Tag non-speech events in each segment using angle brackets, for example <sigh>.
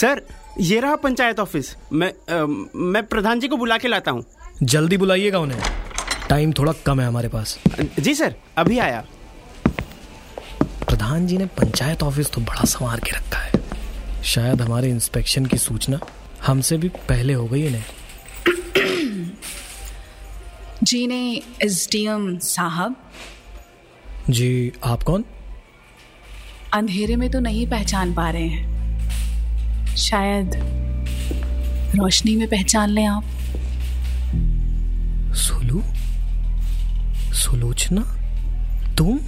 Sir ये रहा panchayat office. मैं आ, मैं प्रधान जी को बुला के लाता हूँ। जल्दी बुलाइएगा उन्हें। टाइम थोड़ा कम है हमारे पास। जी सर अभी आया। प्रधान जी ने पंचायत ऑफ़िस तो बड़ा संवार के रखा है। शायद हमारे इंस्पेक्शन की सूचना हमसे भी पहले हो गई इन्हें। जी ने एसडीएम साहब। जी आप कौन? अंधेरे में तो नहीं पहचान पा रहे हैं। शायद रोशनी में पहचान लें आप। सुलू? सुलोचना? तुम?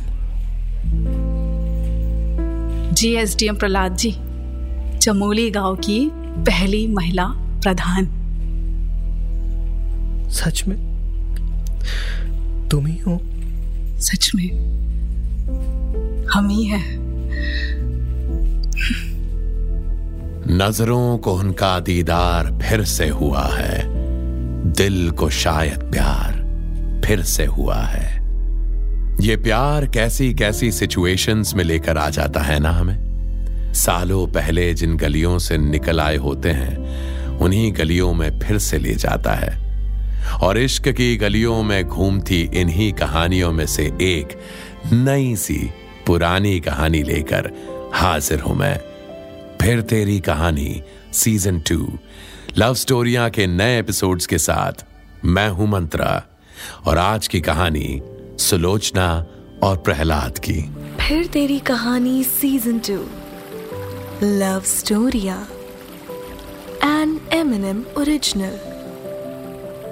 जी एसडीएम प्रहलाद जी चमोली गाँव की पहली महिला प्रधान। सच में? तुम ही हो? सच में? हम ही हैं। नज़रों को उनका दीदार फिर से हुआ है। दिल को शायद प्यार फिर से हुआ है। ये प्यार कैसी कैसी सिचुएशंस में लेकर आ जाता है ना हमें? सालों पहले जिन गलियों से निकल आए होते हैं, उन्हीं गलियों में फिर से ले जाता है। और इश्क की गलियों में घूमती इन्हीं कहानियों में से एक नई सी पुरानी कहानी लेकर हाजिर हूँ मैं। फिर तेरी कहानी सीज़न टू लव स्टोरिया के नए एपिसोड्स के साथ मैं हूँ मंत्रा और आज की कहानी सुलोचना और प्रहलाद की। फिर तेरी कहानी सीज़न टू लव स्टोरिया एन एम ओरिजिनल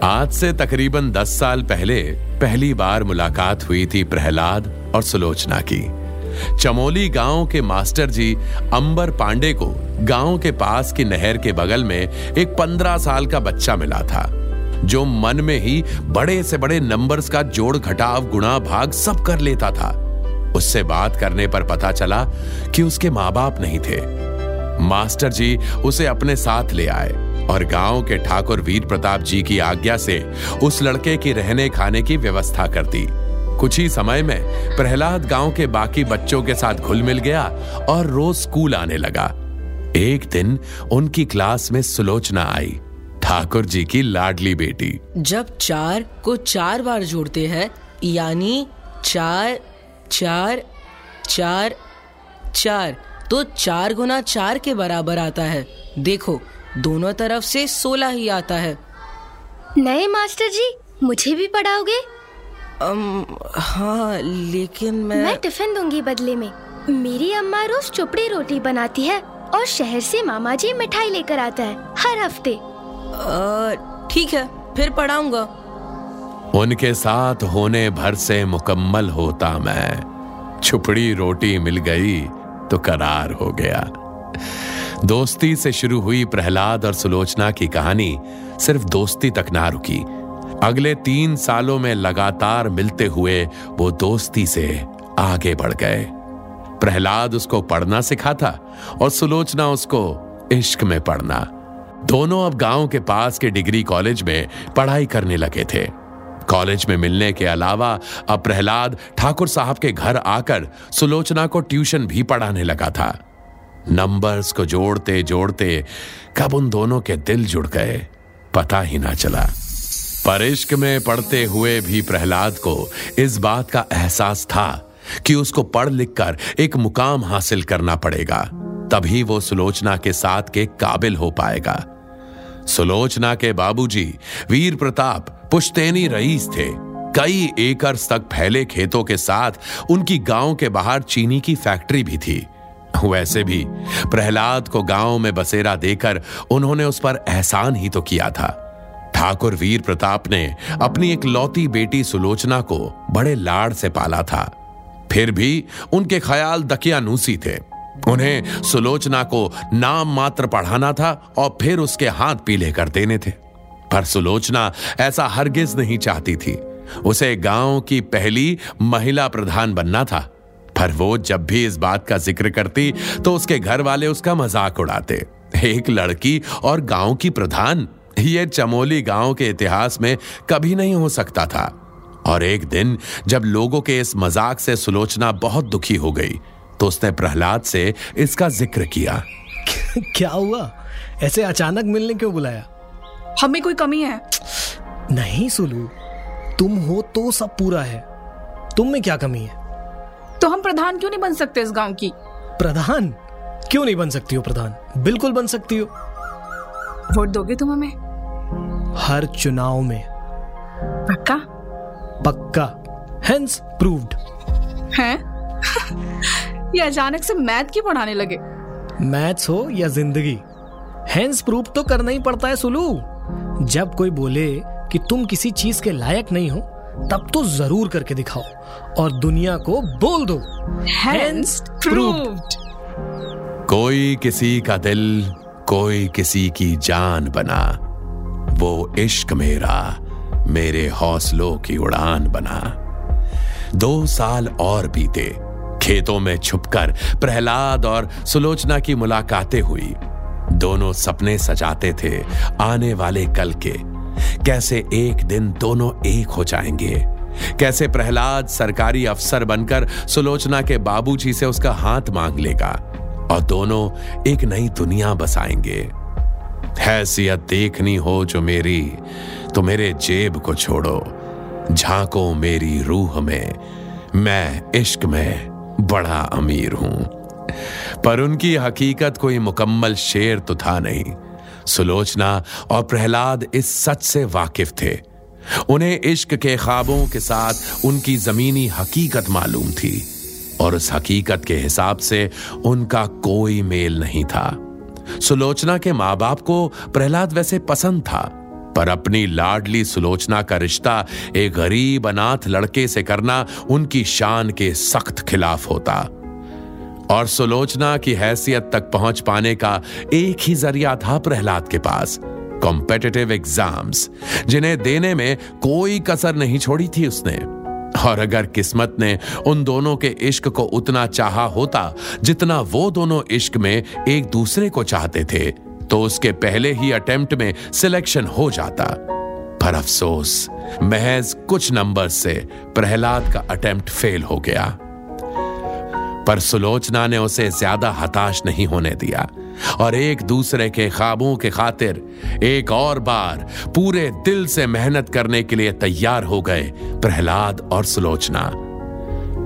आज से तकरीबन दस साल पहले पहली बार मुलाकात हुई थी प्रहलाद और सुलोचना की। चमोली गाँव के मास्टर जी अंबर पांडे को गाँव के पास की नहर के बगल में एक पंद्रह साल का बच्चा मिला था, जो मन में ही बड़े से बड़े नंबर्स का जोड़ घटाव गुणा भाग सब कर लेता था। उससे बात करने पर पता चला कि उसके माँ बाप नहीं थे। मास्टर जी उसे अपने साथ ले आए और गाँव के ठाकुर वीर प्रताप जी की आज्ञा से उस लड़के की रहने खाने की व्यवस्था कर दी। कुछ ही समय में प्रहलाद गाँव के बाकी बच्चों के साथ घुल मिल गया और रोज स्कूल आने लगा। एक दिन उनकी क्लास में सुलोचना आई ठाकुर जी की लाडली बेटी। जब चार को चार बार जोड़ते हैं यानी चार चार चार चार तो चार गुना चार के बराबर आता है। देखो दोनों तरफ़ से सोलह ही आता है। नए मास्टर जी मुझे भी पढ़ाओगे? अम, हाँ लेकिन मैं मैं टिफ़िन दूँगी बदले में। मेरी अम्मा रोज चुपड़ी रोटी बनाती है और शहर से मामा जी मिठाई लेकर आता है हर हफ़्ते। ठीक है फिर पढ़ाऊँगा। उनके साथ होने भर से मुकम्मल होता मैं। छुपड़ी रोटी मिल गई तो करार हो गया। दोस्ती से शुरू हुई प्रहलाद और सुलोचना की कहानी सिर्फ़ दोस्ती तक ना रुकी। अगले तीन सालों में लगातार मिलते हुए वो दोस्ती से आगे बढ़ गए। प्रहलाद उसको पढ़ना सिखाता और सुलोचना उसको इश्क में पढ़ना। दोनों अब गाँव के पास के डिग्री कॉलेज में पढ़ाई करने लगे थे। कॉलेज में मिलने के अलावा अब प्रहलाद ठाकुर साहब के घर आकर सुलोचना को ट्यूशन भी पढ़ाने लगा था। नंबर्स को जोड़ते जोड़ते कब उन दोनों के दिल जुड़ गए, पता ही ना चला। पर इश्क में पढ़ते हुए भी प्रहलाद को इस बात का एहसास था कि उसको पढ़ लिख कर एक मुकाम हासिल करना पड़ेगा। तभी वो सुलोचना के साथ के काबिल हो पाएगा। सुलोचना के बाबूजी, वीर प्रताप, पुश्तैनी रईस थे। कई एकड़ तक फैले खेतों के साथ उनकी गाँव के बाहर चीनी की फैक्ट्री भी थी। वैसे भी प्रहलाद को गाँव में बसेरा देकर उन्होंने उस पर एहसान ही तो किया था। ठाकुर वीर प्रताप ने अपनी एक लौती बेटी सुलोचना को बड़े लाड़ से पाला था। फिर भी उनके ख्याल दकियानूसी थे। उन्हें सुलोचना को नाम मात्र पढ़ाना था और फिर उसके हाथ पीले कर देने थे। पर सुलोचना ऐसा हरगिज नहीं चाहती थी। उसे गाँव की पहली महिला प्रधान बनना था। पर वो जब भी इस बात का ज़िक्र करती तो उसके घर वाले उसका मज़ाक उड़ाते। एक लड़की और गाँव की प्रधान ये चमोली गाँव के इतिहास में कभी नहीं हो सकता था। और एक दिन जब लोगों के इस मज़ाक से सुलोचना बहुत दुखी हो गई तो उसने प्रहलाद से इसका ज़िक्र किया। <laughs> क्या हुआ? ऐसे अचानक मिलने क्यों बुलाया? हमें कोई कमी है। नहीं सुलू। तुम हो तो सब पूरा है। तुम में क्या कमी है? तो हम प्रधान क्यों नहीं बन सकते इस गाँव की? प्रधान? क्यों नहीं बन सकती हो प्रधान? बिल्कुल बन सकती हो। वोट दोगे तुम हमें? हर चुनाव में। पक्का? पक्का। हेंस प्रूव्ड हैं? <laughs> ये अचानक से मैथ की पढ़ाने लगे? मैथ्स हो या ज़िंदगी। हेंस प्रूव तो करना ही पड़ता है सुलू। जब कोई बोले कि तुम किसी चीज़ के लायक नहीं हो तब तो ज़रूर करके दिखाओ और दुनिया को बोल दो। Hence proved. कोई किसी का दिल कोई किसी की जान बना। वो इश्क मेरा, मेरे हौसलों की उड़ान बना। दो साल और बीते, खेतों में छुपकर, प्रहलाद और सुलोचना की मुलाकातें हुई। दोनों सपने सजाते थे आने वाले कल के। कैसे एक दिन दोनों एक हो जाएँगे? कैसे प्रहलाद सरकारी अफसर बनकर सुलोचना के बाबूजी से उसका हाथ मांग लेगा? और दोनों एक नई दुनिया बसाएँगे। हैसियत देखनी हो जो मेरी तो मेरे जेब को छोड़ो। झांको मेरी रूह में। मैं इश्क में बड़ा अमीर हूँ। पर उनकी हकीकत कोई मुकम्मल शेर तो था नहीं। सुलोचना और प्रहलाद इस सच से वाकिफ थे। उन्हें इश्क के ख्वाबों के साथ उनकी जमीनी हकीकत मालूम थी। और उस हकीकत के हिसाब से उनका कोई मेल नहीं था। सुलोचना के माँ बाप को प्रहलाद वैसे पसंद था, पर अपनी लाडली सुलोचना का रिश्ता एक गरीब अनाथ लड़के से करना उनकी शान के सख्त खिलाफ होता। और सुलोचना की हैसियत तक पहुँच पाने का एक ही ज़रिया था प्रहलाद के पास कॉम्पिटेटिव एग्ज़ाम्स जिन्हें देने में कोई कसर नहीं छोड़ी थी उसने। और अगर किस्मत ने उन दोनों के इश्क को उतना चाहा होता, जितना वो दोनों इश्क में एक दूसरे को चाहते थे तो उसके पहले ही अटेम्प्ट में सिलेक्शन हो जाता। पर अफसोस, महज कुछ नंबर से प्रहलाद का अटेम्प्ट फेल हो गया। पर सुलोचना ने उसे ज़्यादा हताश नहीं होने दिया। और एक दूसरे के ख्वाबों के खातिर एक और बार पूरे दिल से मेहनत करने के लिए तैयार हो गए प्रहलाद और सुलोचना।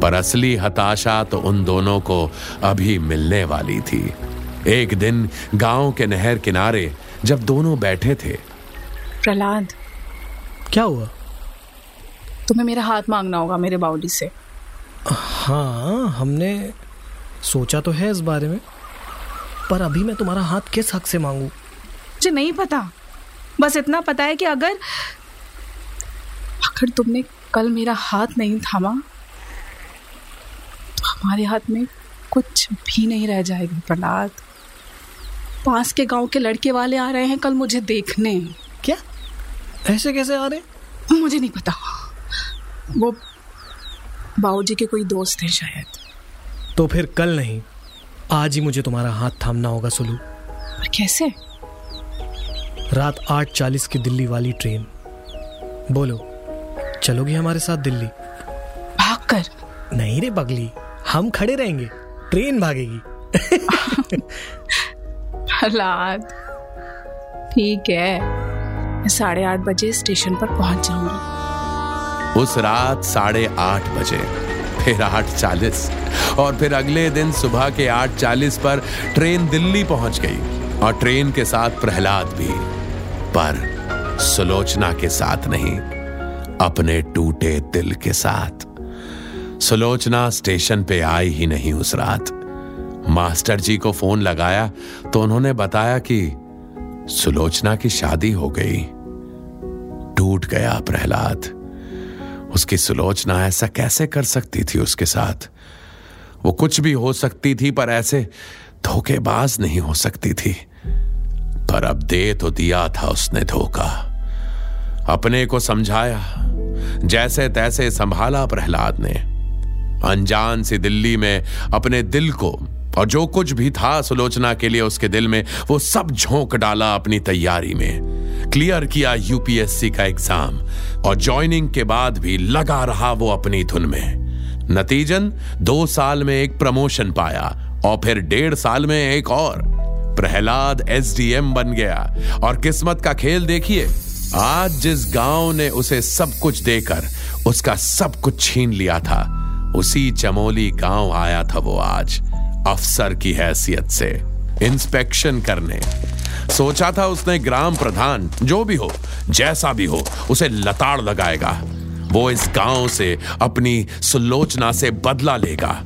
पर असली हताशा तो उन दोनों को अभी मिलने वाली थी। एक दिन गाँव के नहर किनारे जब दोनों बैठे थे। प्रहलाद। क्या हुआ? तुम्हें मेरा हाथ मांगना होगा मेरे बाउली से। हाँ हमने सोचा तो है इस बारे में। पर अभी मैं तुम्हारा हाथ किस हक से मांगू? मुझे नहीं पता। बस इतना पता है कि अगर अगर तुमने कल मेरा हाथ नहीं थामा तो हमारे हाथ में कुछ भी नहीं रह जाएगा प्रहलाद। पास के गाँव के लड़के वाले आ रहे हैं कल मुझे देखने। क्या? ऐसे कैसे आ रहे मुझे नहीं पता। वो बाबूजी के कोई दोस्त हैं शायद। तो फिर कल नहीं। आज ही मुझे तुम्हारा हाथ थामना होगा सुलू। पर कैसे? रात आठ चालीस की दिल्ली वाली ट्रेन। बोलो चलोगी हमारे साथ दिल्ली? भाग कर नहीं रे बगली हम खड़े रहेंगे ट्रेन भागेगी। ठीक है साढ़े आठ बजे स्टेशन पर पहुँच जाऊँगी। उस रात साढ़े आठ बजे। फिर आठ चालीस। और फिर अगले दिन सुबह के आठ चालीस पर ट्रेन दिल्ली पहुँच गई और ट्रेन के साथ प्रहलाद भी। पर सुलोचना के साथ नहीं, अपने टूटे दिल के साथ। सुलोचना स्टेशन पे आई ही नहीं उस रात। मास्टर जी को फ़ोन लगाया तो उन्होंने बताया कि सुलोचना की शादी हो गई। टूट गया प्रहलाद। उसकी सुलोचना ऐसा कैसे कर सकती थी उसके साथ? वो कुछ भी हो सकती थी, पर ऐसे धोखेबाज नहीं हो सकती थी। पर अब दे तो दिया था उसने धोखा। अपने को समझाया जैसे तैसे संभाला प्रहलाद ने। अनजान सी दिल्ली में अपने दिल को और जो कुछ भी था सुलोचना के लिए उसके दिल में, वो सब झोंक डाला अपनी तैयारी में। क्लियर किया यूपीएससी का एग्ज़ाम और ज्वाइनिंग के बाद भी लगा रहा वो अपनी धुन में। नतीजन, दो साल में एक प्रमोशन पाया, और फिर डेढ़ साल में एक और। प्रहलाद एसडीएम बन गया, और किस्मत का खेल देखिए। आज जिस गाँव ने उसे सब कुछ देकर, उसका सब कुछ छीन लिया था, उसी चमोली गाँव आया था वो आज। अफसर की हैसियत से। इंस्पेक्शन करने। सोचा था उसने ग्राम प्रधान, जो भी हो, जैसा भी हो, उसे लताड़ लगाएगा। वो इस गाँव से अपनी सुलोचना से बदला लेगा।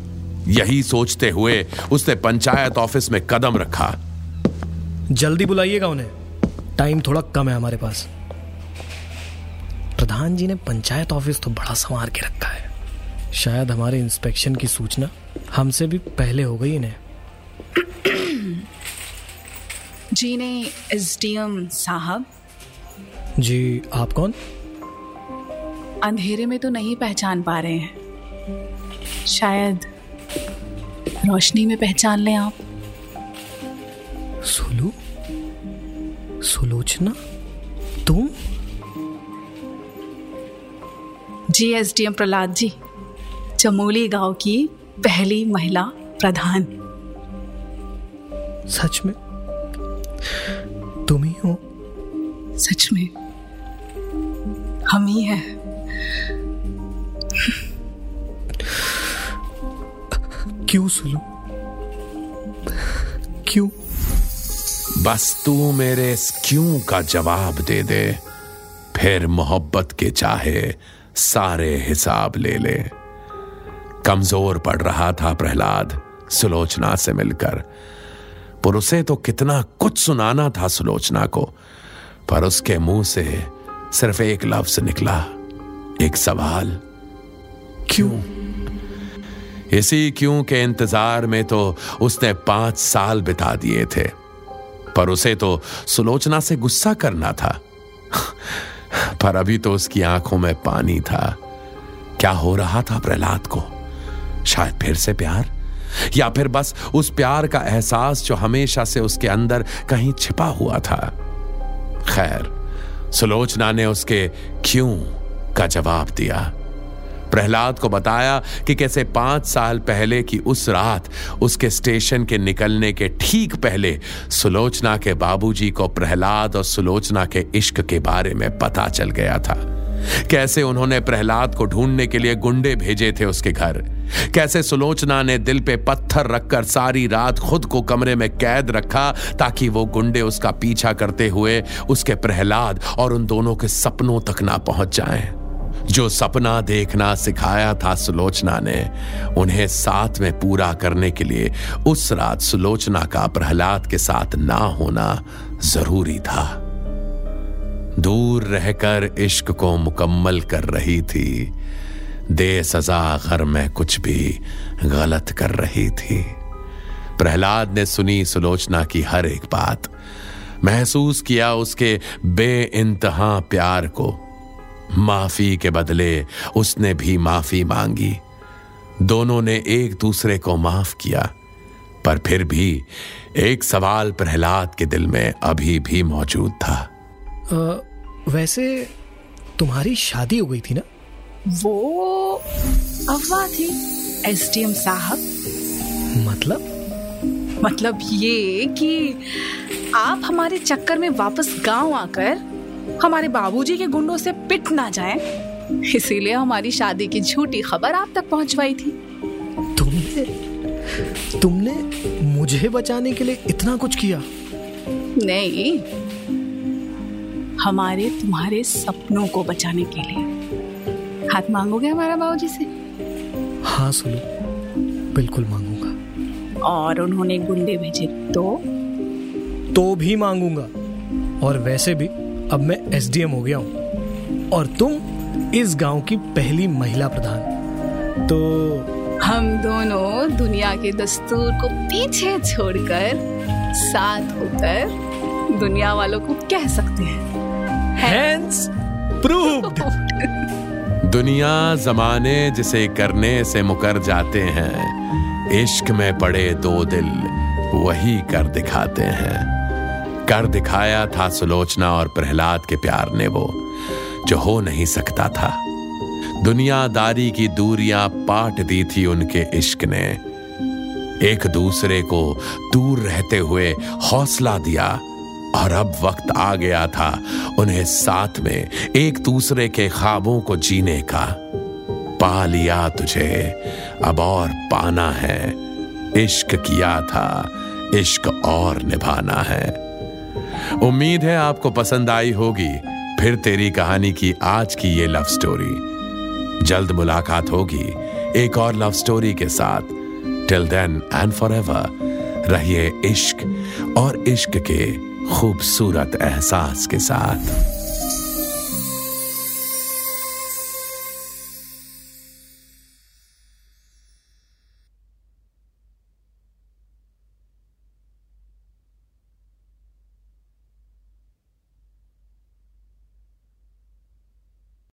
यही सोचते हुए उसने पंचायत ऑफ़िस में कदम रखा। जल्दी बुलाइएगा उन्हें। टाइम थोड़ा कम है हमारे पास। प्रधान जी ने पंचायत ऑफ़िस तो बड़ा संवार के रखा है। शायद हमारे इंस्पेक्शन की सूचना हमसे भी पहले हो गई इन्हें। जी ने एसडीएम साहब। जी आप कौन? अंधेरे में तो नहीं पहचान पा रहे हैं। शायद रोशनी में पहचान लें आप। सुलू? सुलोचना? तुम? जी एसडीएम प्रहलाद जी। चमोली गाँव की पहली महिला प्रधान। सच में? तुम ही हो? सच में। हम ही हैं। क्यों सुलू? क्यों? बस तू मेरे इस क्यों का जवाब दे दे फिर मोहब्बत के चाहे सारे हिसाब ले ले। कमज़ोर पड़ रहा था प्रहलाद, सुलोचना से मिलकर। पर उसे तो कितना कुछ सुनाना था सुलोचना को, पर उसके मुँह से सिर्फ़ एक लफ्ज निकला, एक सवाल। क्यों? इसी क्यों के इंतज़ार में तो उसने पाँच साल बिता दिए थे, पर उसे तो सुलोचना से गुस्सा करना था। पर अभी तो उसकी आँखों में पानी था। क्या हो रहा था प्रहलाद को? शायद फिर से प्यार? या फिर बस उस प्यार का एहसास जो हमेशा से उसके अंदर कहीं छिपा हुआ था? खैर, सुलोचना ने उसके क्यों का जवाब दिया? प्रहलाद को बताया कि कैसे पाँच साल पहले की उस रात उसके स्टेशन के निकलने के ठीक पहले सुलोचना के बाबूजी को प्रहलाद और सुलोचना के इश्क के बारे में पता चल गया था। कैसे उन्होंने प्रहलाद को ढूँढने के लिए गुंडे भेजे थे उसके घर कैसे सुलोचना ने दिल पे पत्थर रखकर सारी रात खुद को कमरे में कैद रखा ताकि वो गुंडे उसका पीछा करते हुए उसके प्रहलाद और उन दोनों के सपनों तक ना पहुँच जाएँ। जो सपना देखना सिखाया था सुलोचना ने, उन्हें साथ में पूरा करने के लिए उस रात सुलोचना का प्रहलाद के साथ ना होना ज़रूरी था दूर रहकर इश्क को मुकम्मल कर रही थी। दे सजा घर में कुछ भी गलत कर रही थी। प्रहलाद ने सुनी सुलोचना की हर एक बात। महसूस किया उसके बे इंतहा प्यार को। माफ़ी के बदले उसने भी माफ़ी मांगी। दोनों ने एक दूसरे को माफ़ किया। पर फिर भी एक सवाल प्रहलाद के दिल में अभी भी मौजूद था। वैसे तुम्हारी शादी हो गई थी ना? वो अफवाह थी एसडीएम साहब। मतलब? मतलब ये कि आप हमारे चक्कर में वापस गाँव आकर हमारे बाबूजी के गुंडों से पिट ना जाए। इसीलिए हमारी शादी की झूठी खबर आप तक पहुंचवाई थी। तुमने तुमने मुझे बचाने के लिए इतना कुछ किया? नहीं हमारे तुम्हारे सपनों को बचाने के लिए। हाथ मांगोगे हमारा बाबू जी से? हाँ सुनो। बिल्कुल मांगूँगा। और उन्होंने गुंडे भेजे तो? तो भी मांगूँगा। और वैसे भी अब मैं एसडीएम हो गया हूँ। और तुम इस गाँव की पहली महिला प्रधान। तो हम दोनों दुनिया के दस्तूर को पीछे छोड़कर साथ होकर दुनिया वालों को कह सकते हैं। हैंड्स प्रूव्ड दुनिया जमाने जिसे करने से मुकर जाते हैं, इश्क में पड़े दो दिल वही कर दिखाते हैं। कर दिखाया था सुलोचना और प्रहलाद के प्यार ने वो, जो हो नहीं सकता था। दुनियादारी की दूरियाँ पाट दी थी उनके इश्क ने। एक दूसरे को दूर रहते हुए हौसला दिया और अब वक्त आ गया था उन्हें साथ में एक दूसरे के ख्वाबों को जीने का। पा लिया तुझे, अब और पाना है। इश्क किया था, इश्क और निभाना है। उम्मीद है आपको पसंद आई होगी, फिर तेरी कहानी की आज की ये लव स्टोरी जल्द मुलाकात होगी एक और लव स्टोरी के साथ। Till then and forever रहिए इश्क और इश्क के खूबसूरत एहसास के साथ।